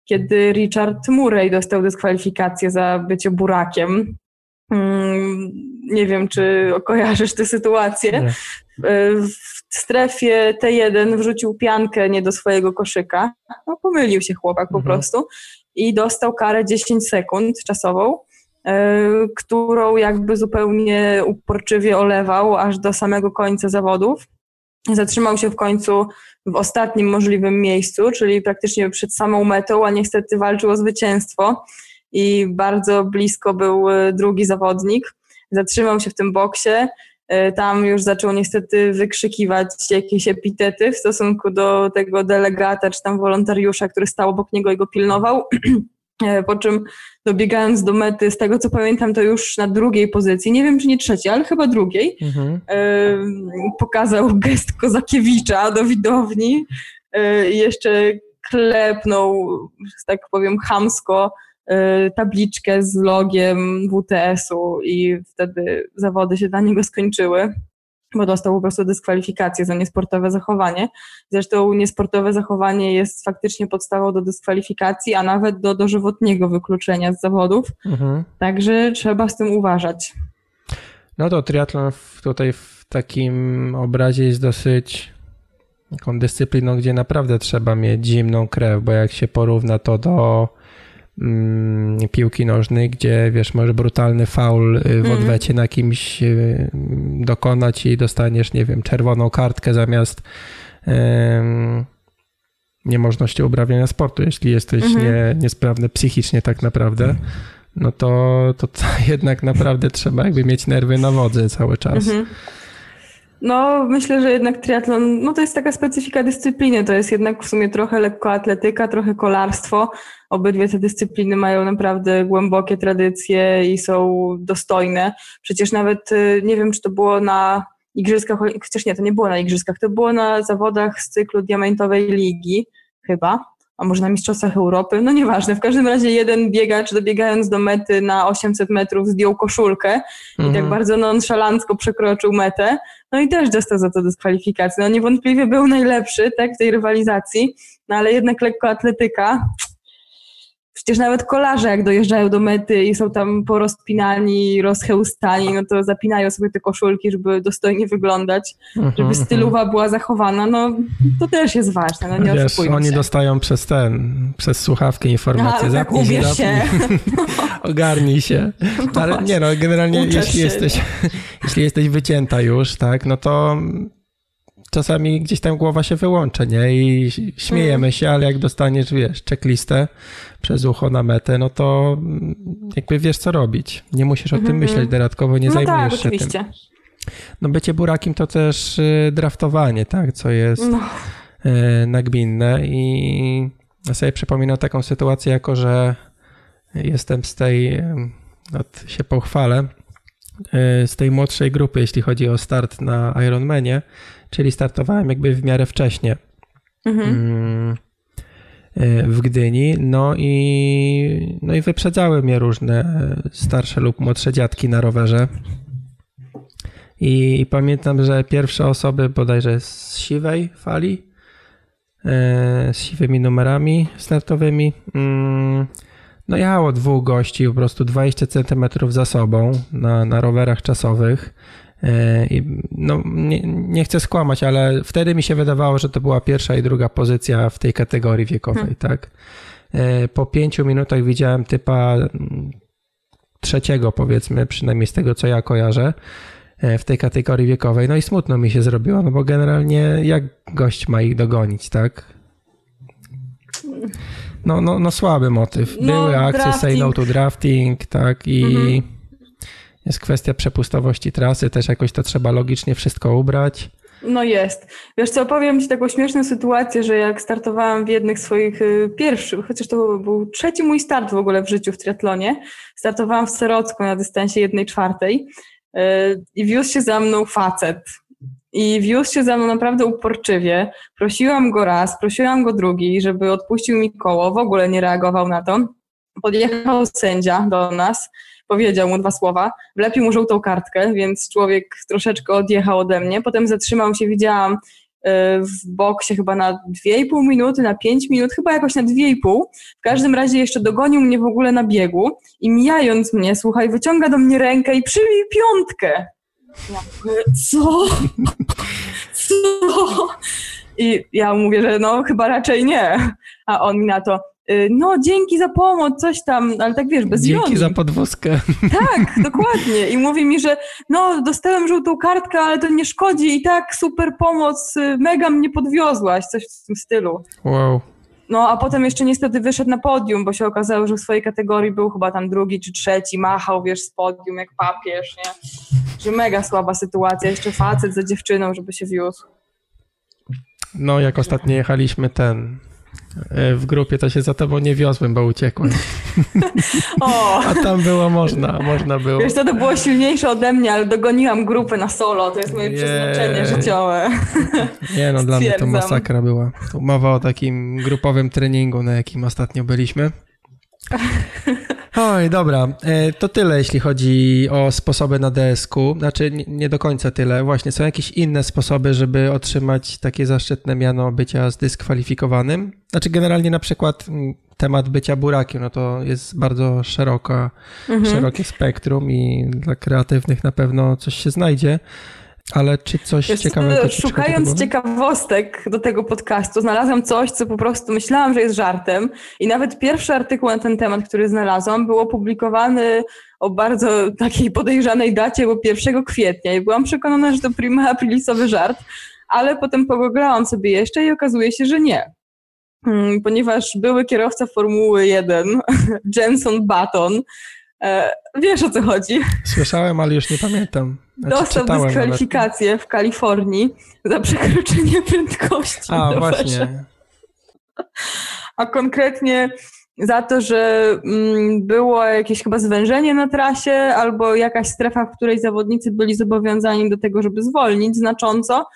kiedy Richard Murray dostał dyskwalifikację za bycie burakiem. Mm, nie wiem, czy kojarzysz tę sytuację. Nie. W strefie T1 wrzucił piankę nie do swojego koszyka. No, pomylił się chłopak po mhm. prostu i dostał karę 10 sekund czasową, e, którą jakby zupełnie uporczywie olewał aż do samego końca zawodów. Zatrzymał się w końcu w ostatnim możliwym miejscu, czyli praktycznie przed samą metą, a niestety walczył o zwycięstwo i bardzo blisko był e, drugi zawodnik. Zatrzymał się w tym boksie, e, tam już zaczął niestety wykrzykiwać jakieś epitety w stosunku do tego delegata czy tam wolontariusza, który stał obok niego i go pilnował. *clears throat* E, po czym dobiegając do mety, z tego co pamiętam, to już na drugiej pozycji, nie wiem czy nie trzeciej, ale chyba drugiej, mhm. pokazał gest Kozakiewicza do widowni i jeszcze klepnął, że tak powiem, chamsko tabliczkę z logiem WTS-u i wtedy zawody się dla niego skończyły, bo dostał po prostu dyskwalifikację za niesportowe zachowanie. Zresztą niesportowe zachowanie jest faktycznie podstawą do dyskwalifikacji, a nawet do dożywotniego wykluczenia z zawodów. Mhm. Także trzeba z tym uważać. No to triatlon tutaj w takim obrazie jest dosyć taką dyscypliną, gdzie naprawdę trzeba mieć zimną krew, bo jak się porówna to do piłki nożnej, gdzie wiesz, może brutalny faul y, w mhm. odwecie na kimś y, dokonać i dostaniesz, nie wiem, czerwoną kartkę zamiast um, niemożności uprawiania sportu, jeśli jesteś mhm. nie, niesprawny psychicznie tak naprawdę. No to, to, to *laughs* jednak naprawdę trzeba jakby mieć nerwy na wodzy cały czas. Mhm. No, myślę, że jednak triatlon, no to jest taka specyfika dyscypliny, to jest jednak w sumie trochę lekkoatletyka, trochę kolarstwo. Obydwie te dyscypliny mają naprawdę głębokie tradycje i są dostojne. Przecież nawet, y, nie wiem, czy to było na igrzyskach, chociaż nie, to nie było na igrzyskach, to było na zawodach z cyklu Diamentowej Ligi, chyba, a może na Mistrzostwach Europy, no nieważne, w każdym razie jeden biegacz dobiegając do mety na 800 metrów zdjął koszulkę mhm. i tak mhm. bardzo nonszalancko przekroczył metę, no i też dostał za to dyskwalifikację. No niewątpliwie był najlepszy, tak, w tej rywalizacji, no ale jednak lekkoatletyka, Przecież nawet kolarze, jak dojeżdżają do mety i są tam porozpinani, rozchełstani, no to zapinają sobie te koszulki, żeby dostojnie wyglądać, żeby mhm, stylowa mhm. była zachowana. No to też jest ważne, no nie Wiesz, oni się. dostają przez ten, przez słuchawkę informacje. Tak, zapnij, tak, się. *laughs* Ogarnij się. No Ale nie no, generalnie jeśli jesteś, *laughs* jeśli jesteś wycięta już, tak, no to czasami gdzieś tam głowa się wyłącza, nie? I śmiejemy się, ale jak dostaniesz, wiesz, checklistę przez ucho na metę, no to jakby wiesz, co robić. Nie musisz o tym mhm. myśleć dodatkowo, nie no zajmujesz tak, się oczywiście. tym. No bycie burakiem to też y, draftowanie, tak? Co jest no. Y, nagminne i ja sobie przypominam taką sytuację, jako że jestem z tej, no, się pochwalę, y, z tej młodszej grupy, jeśli chodzi o start na Ironmanie, czyli startowałem jakby w miarę wcześnie mhm. Mm, e, w Gdyni, no i, no i wyprzedzały mnie różne starsze lub młodsze dziadki na rowerze. I pamiętam, że pierwsze osoby bodajże z siwej fali, e, z siwymi numerami startowymi, mm, no jechało dwóch gości po prostu 20 cm za sobą na, na rowerach czasowych. E, no, nie, nie, chcę skłamać, ale wtedy mi się wydawało, że to była pierwsza i druga pozycja w tej kategorii wiekowej, hmm. tak? E, po pięciu minutach widziałem typa mm, trzeciego, powiedzmy, przynajmniej z tego, co ja kojarzę, e, w tej kategorii wiekowej. No i smutno mi się zrobiło, no bo generalnie jak gość ma ich dogonić, tak? No, no, no słaby motyw. No, Były akcje drafting. say no to drafting, tak, i... Mhm jest kwestia przepustowości trasy, też jakoś to trzeba logicznie wszystko ubrać. No jest. Wiesz co, opowiem Ci taką śmieszną sytuację, że jak startowałam w jednych swoich y, pierwszych, chociaż to był trzeci mój start w ogóle w życiu w triatlonie, startowałam w Serocku na dystansie jednej czwartej y, i wiózł się za mną facet. I wiózł się za mną naprawdę uporczywie. Prosiłam go raz, prosiłam go drugi, żeby odpuścił mi koło, w ogóle nie reagował na to. Podjechał sędzia do nas, powiedział mu dwa słowa, wlepił mu żółtą kartkę, więc człowiek troszeczkę odjechał ode mnie. Potem zatrzymał się, widziałam y, w boksie chyba na 2,5 minuty, na 5 minut, chyba jakoś na 2,5. W każdym razie jeszcze dogonił mnie w ogóle na biegu i mijając mnie, słuchaj, wyciąga do mnie rękę i przybij piątkę. Ja mówię, co? Co? I ja mówię, że no chyba raczej nie. A on mi na to, no dzięki za pomoc, coś tam, ale tak wiesz, bez Dzięki za podwózkę. *laughs* Tak, dokładnie. I mówi mi, że no dostałem żółtą kartkę, ale to nie szkodzi i tak super pomoc, y, mega mnie podwiozłaś, coś w tym stylu. Wow. No a potem jeszcze niestety wyszedł na podium, bo się okazało, że w swojej kategorii był chyba tam drugi czy trzeci, machał, wiesz, z podium jak papież, nie? Że mega słaba sytuacja, jeszcze facet za dziewczyną, żeby się wiózł. No, jak ostatnio jechaliśmy ten w grupie, to się za tobą nie wiozłem, bo uciekłem. *laughs* O. A tam było można, można było. Wiesz, to, to było silniejsze ode mnie, ale dogoniłam grupę na solo, to jest moje Jej. przeznaczenie życiowe. Nie no, dla mnie to masakra była. Tu mowa o takim grupowym treningu, na jakim ostatnio byliśmy. *laughs* Oj, dobra. E, to tyle, jeśli chodzi o sposoby na DSQ. Znaczy, nie do końca tyle. Właśnie, są jakieś inne sposoby, żeby otrzymać takie zaszczytne miano bycia zdyskwalifikowanym? Znaczy, generalnie na przykład mm, temat bycia burakiem, no to jest bardzo szeroka, mhm. szerokie spektrum i dla kreatywnych na pewno coś się znajdzie. Ale czy coś Wiesz, ciekawego? Szukając ciekawostek do tego podcastu, znalazłam coś, co po prostu myślałam, że jest żartem. I nawet pierwszy artykuł na ten temat, który znalazłam, był opublikowany o bardzo takiej podejrzanej dacie, bo 1 kwietnia. I byłam przekonana, że to prima aprilisowy żart, ale potem pogooglałam sobie jeszcze i okazuje się, że nie. Hmm, ponieważ były kierowca Formuły 1, *laughs* Jenson Button, e, wiesz o co chodzi. Słyszałem, ale już nie pamiętam. Znaczy, Dostał dyskwalifikację nawet. w Kalifornii za przekroczenie prędkości. A, *laughs* właśnie. A konkretnie za to, że mm, było jakieś chyba zwężenie na trasie albo jakaś strefa, w której zawodnicy byli zobowiązani do tego, żeby zwolnić znacząco,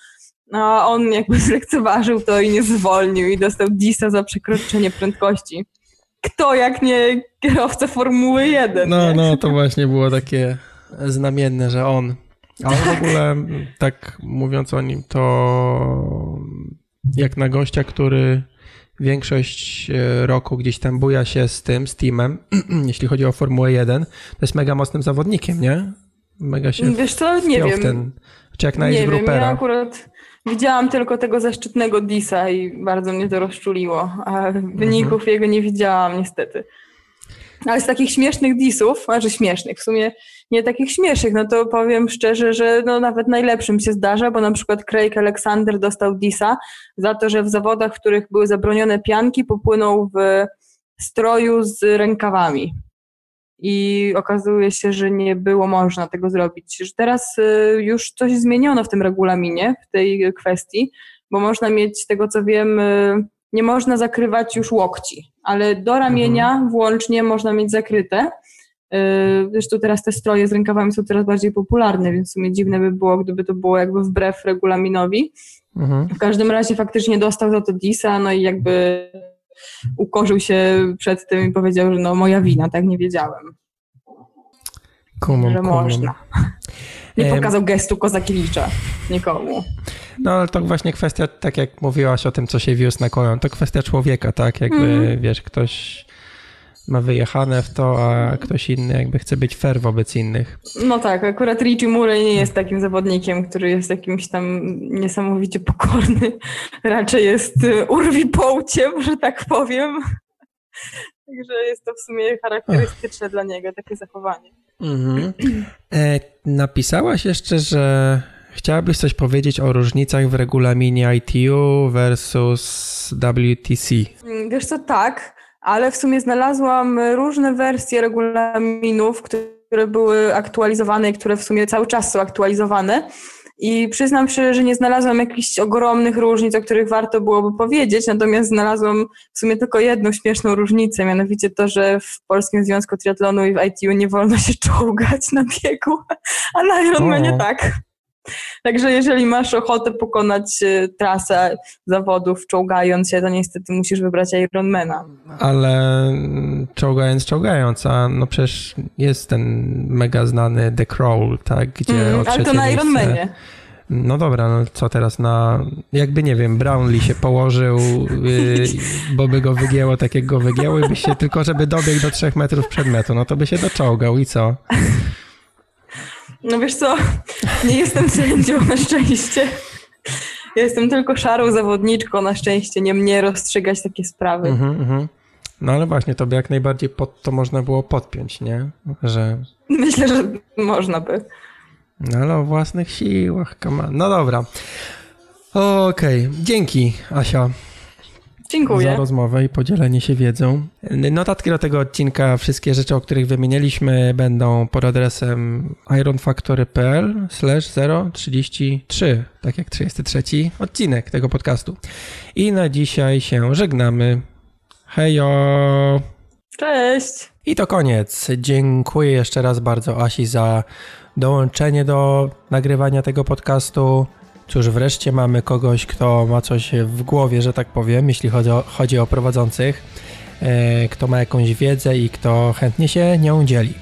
a on jakby *laughs* zlekceważył to i nie zwolnił i dostał disa za przekroczenie prędkości. Kto jak nie kierowca Formuły 1? No, nie? no, to właśnie było takie znamienne, że on. Ale w ogóle, tak mówiąc o nim, to jak na gościa, który większość e, roku gdzieś tam buja się z tym, z teamem, *clears throat* jeśli chodzi o Formułę 1, to jest mega mocnym zawodnikiem, nie? Mega się Wiesz co, nie wiem. Ten, czy jak na nie wiem, ja akurat widziałam tylko tego zaszczytnego Disa i bardzo mnie to rozczuliło, a wyników Mhm. jego nie widziałam niestety. Ale z takich śmiesznych disów, znaczy śmiesznych, w sumie nie takich śmiesznych, no to powiem szczerze, że no nawet najlepszym się zdarza, bo na przykład Craig Alexander dostał disa za to, że w zawodach, w których były zabronione pianki, popłynął w stroju z rękawami. I okazuje się, że nie było można tego zrobić. Że teraz y, już coś zmieniono w tym regulaminie, w tej kwestii, bo można mieć, z tego co wiem, y, nie można zakrywać już łokci, ale do ramienia włącznie można mieć zakryte. Y, Zresztą teraz te stroje z rękawami są coraz bardziej popularne, więc w sumie dziwne by było, gdyby to było jakby wbrew regulaminowi. Mhm. W każdym razie faktycznie dostał za to disa, no i jakby ukorzył się przed tym i powiedział, że no moja wina, tak nie wiedziałem, Kumam, że kumam. można. Nie pokazał gestu Kozakiewicza nikomu. No ale to właśnie kwestia, tak jak mówiłaś o tym, co się wiózł na kolon, to kwestia człowieka, tak? Jakby, Mhm. wiesz, ktoś ma wyjechane w to, a ktoś inny jakby chce być fair wobec innych. No tak, akurat Richie Murray nie jest takim zawodnikiem, który jest jakimś tam niesamowicie pokorny. *laughs* Raczej jest y, urwipołciem, że tak powiem. *laughs* Także jest to w sumie charakterystyczne dla niego, takie zachowanie. Mhm. E, napisałaś jeszcze, że chciałabyś coś powiedzieć o różnicach w regulaminie ITU versus WTC. Wiesz co, tak, ale w sumie znalazłam różne wersje regulaminów, które były aktualizowane i które w sumie cały czas są aktualizowane. I przyznam szczerze, że nie znalazłam jakichś ogromnych różnic, o których warto byłoby powiedzieć, natomiast znalazłam w sumie tylko jedną śmieszną różnicę, mianowicie to, że w Polskim Związku Triatlonu i w ITU nie wolno się czołgać na biegu, a na Ironmanie tak. Także jeżeli masz ochotę pokonać e, trasę zawodów czołgając się, to niestety musisz wybrać Ironmana. Ale mm, czołgając, czołgając, a no przecież jest ten mega znany The Crawl, tak? Gdzie Mm, ale to na Ironmanie. No dobra, no co teraz na... Jakby, nie wiem, Brownlee się położył, yy, bo by go wygięło tak jak go wygięło i by się tylko, żeby dobiegł do trzech metrów przed metą, no to by się doczołgał i co? No wiesz co, *laughs* nie jestem sędzią na szczęście. Ja Jestem tylko szarą zawodniczką, na szczęście nie mnie rozstrzygać takie sprawy. Mhm, mhm. No ale właśnie, to by jak najbardziej pod to można było podpiąć, nie? Że... Myślę, że można by. No ale o własnych siłach, on. No dobra. Okej, dzięki Asia. Za Dziękuję. rozmowę i podzielenie się wiedzą. Notatki do tego odcinka, wszystkie rzeczy, o których wymienialiśmy, będą pod adresem ironfactory.pl slash 033, tak jak 33 odcinek tego podcastu. I na dzisiaj się żegnamy. Hejo! Cześć! I to koniec. Dziękuję jeszcze raz bardzo Asi za dołączenie do nagrywania tego podcastu. Cóż, wreszcie mamy kogoś, kto ma coś w głowie, że tak powiem, jeśli chodzi o, chodzi o prowadzących, e, kto ma jakąś wiedzę i kto chętnie się nią dzieli.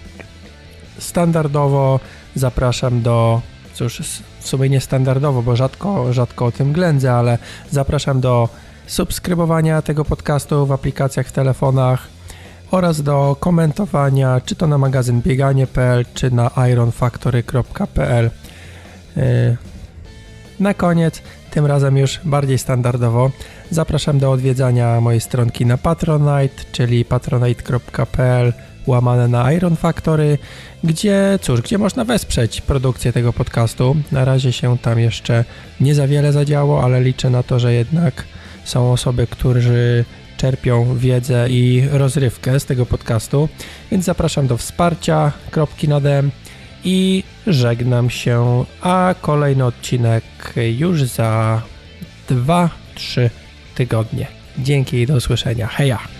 Standardowo zapraszam do, cóż, w sumie nie standardowo, bo rzadko, rzadko o tym ględzę, ale zapraszam do subskrybowania tego podcastu w aplikacjach w telefonach oraz do komentowania, czy to na magazyn bieganie.pl, czy na ironfactory.pl. Yy, Na koniec, tym razem już bardziej standardowo, zapraszam do odwiedzania mojej stronki na Patronite, czyli patronite.pl łamane na Iron Factory, gdzie, cóż, gdzie można wesprzeć produkcję tego podcastu. Na razie się tam jeszcze nie za wiele zadziało, ale liczę na to, że jednak są osoby, którzy czerpią wiedzę i rozrywkę z tego podcastu, więc zapraszam do wsparcia, kropki na i żegnam się, a kolejny odcinek już za 2-3 tygodnie. Dzięki i do usłyszenia. Heja!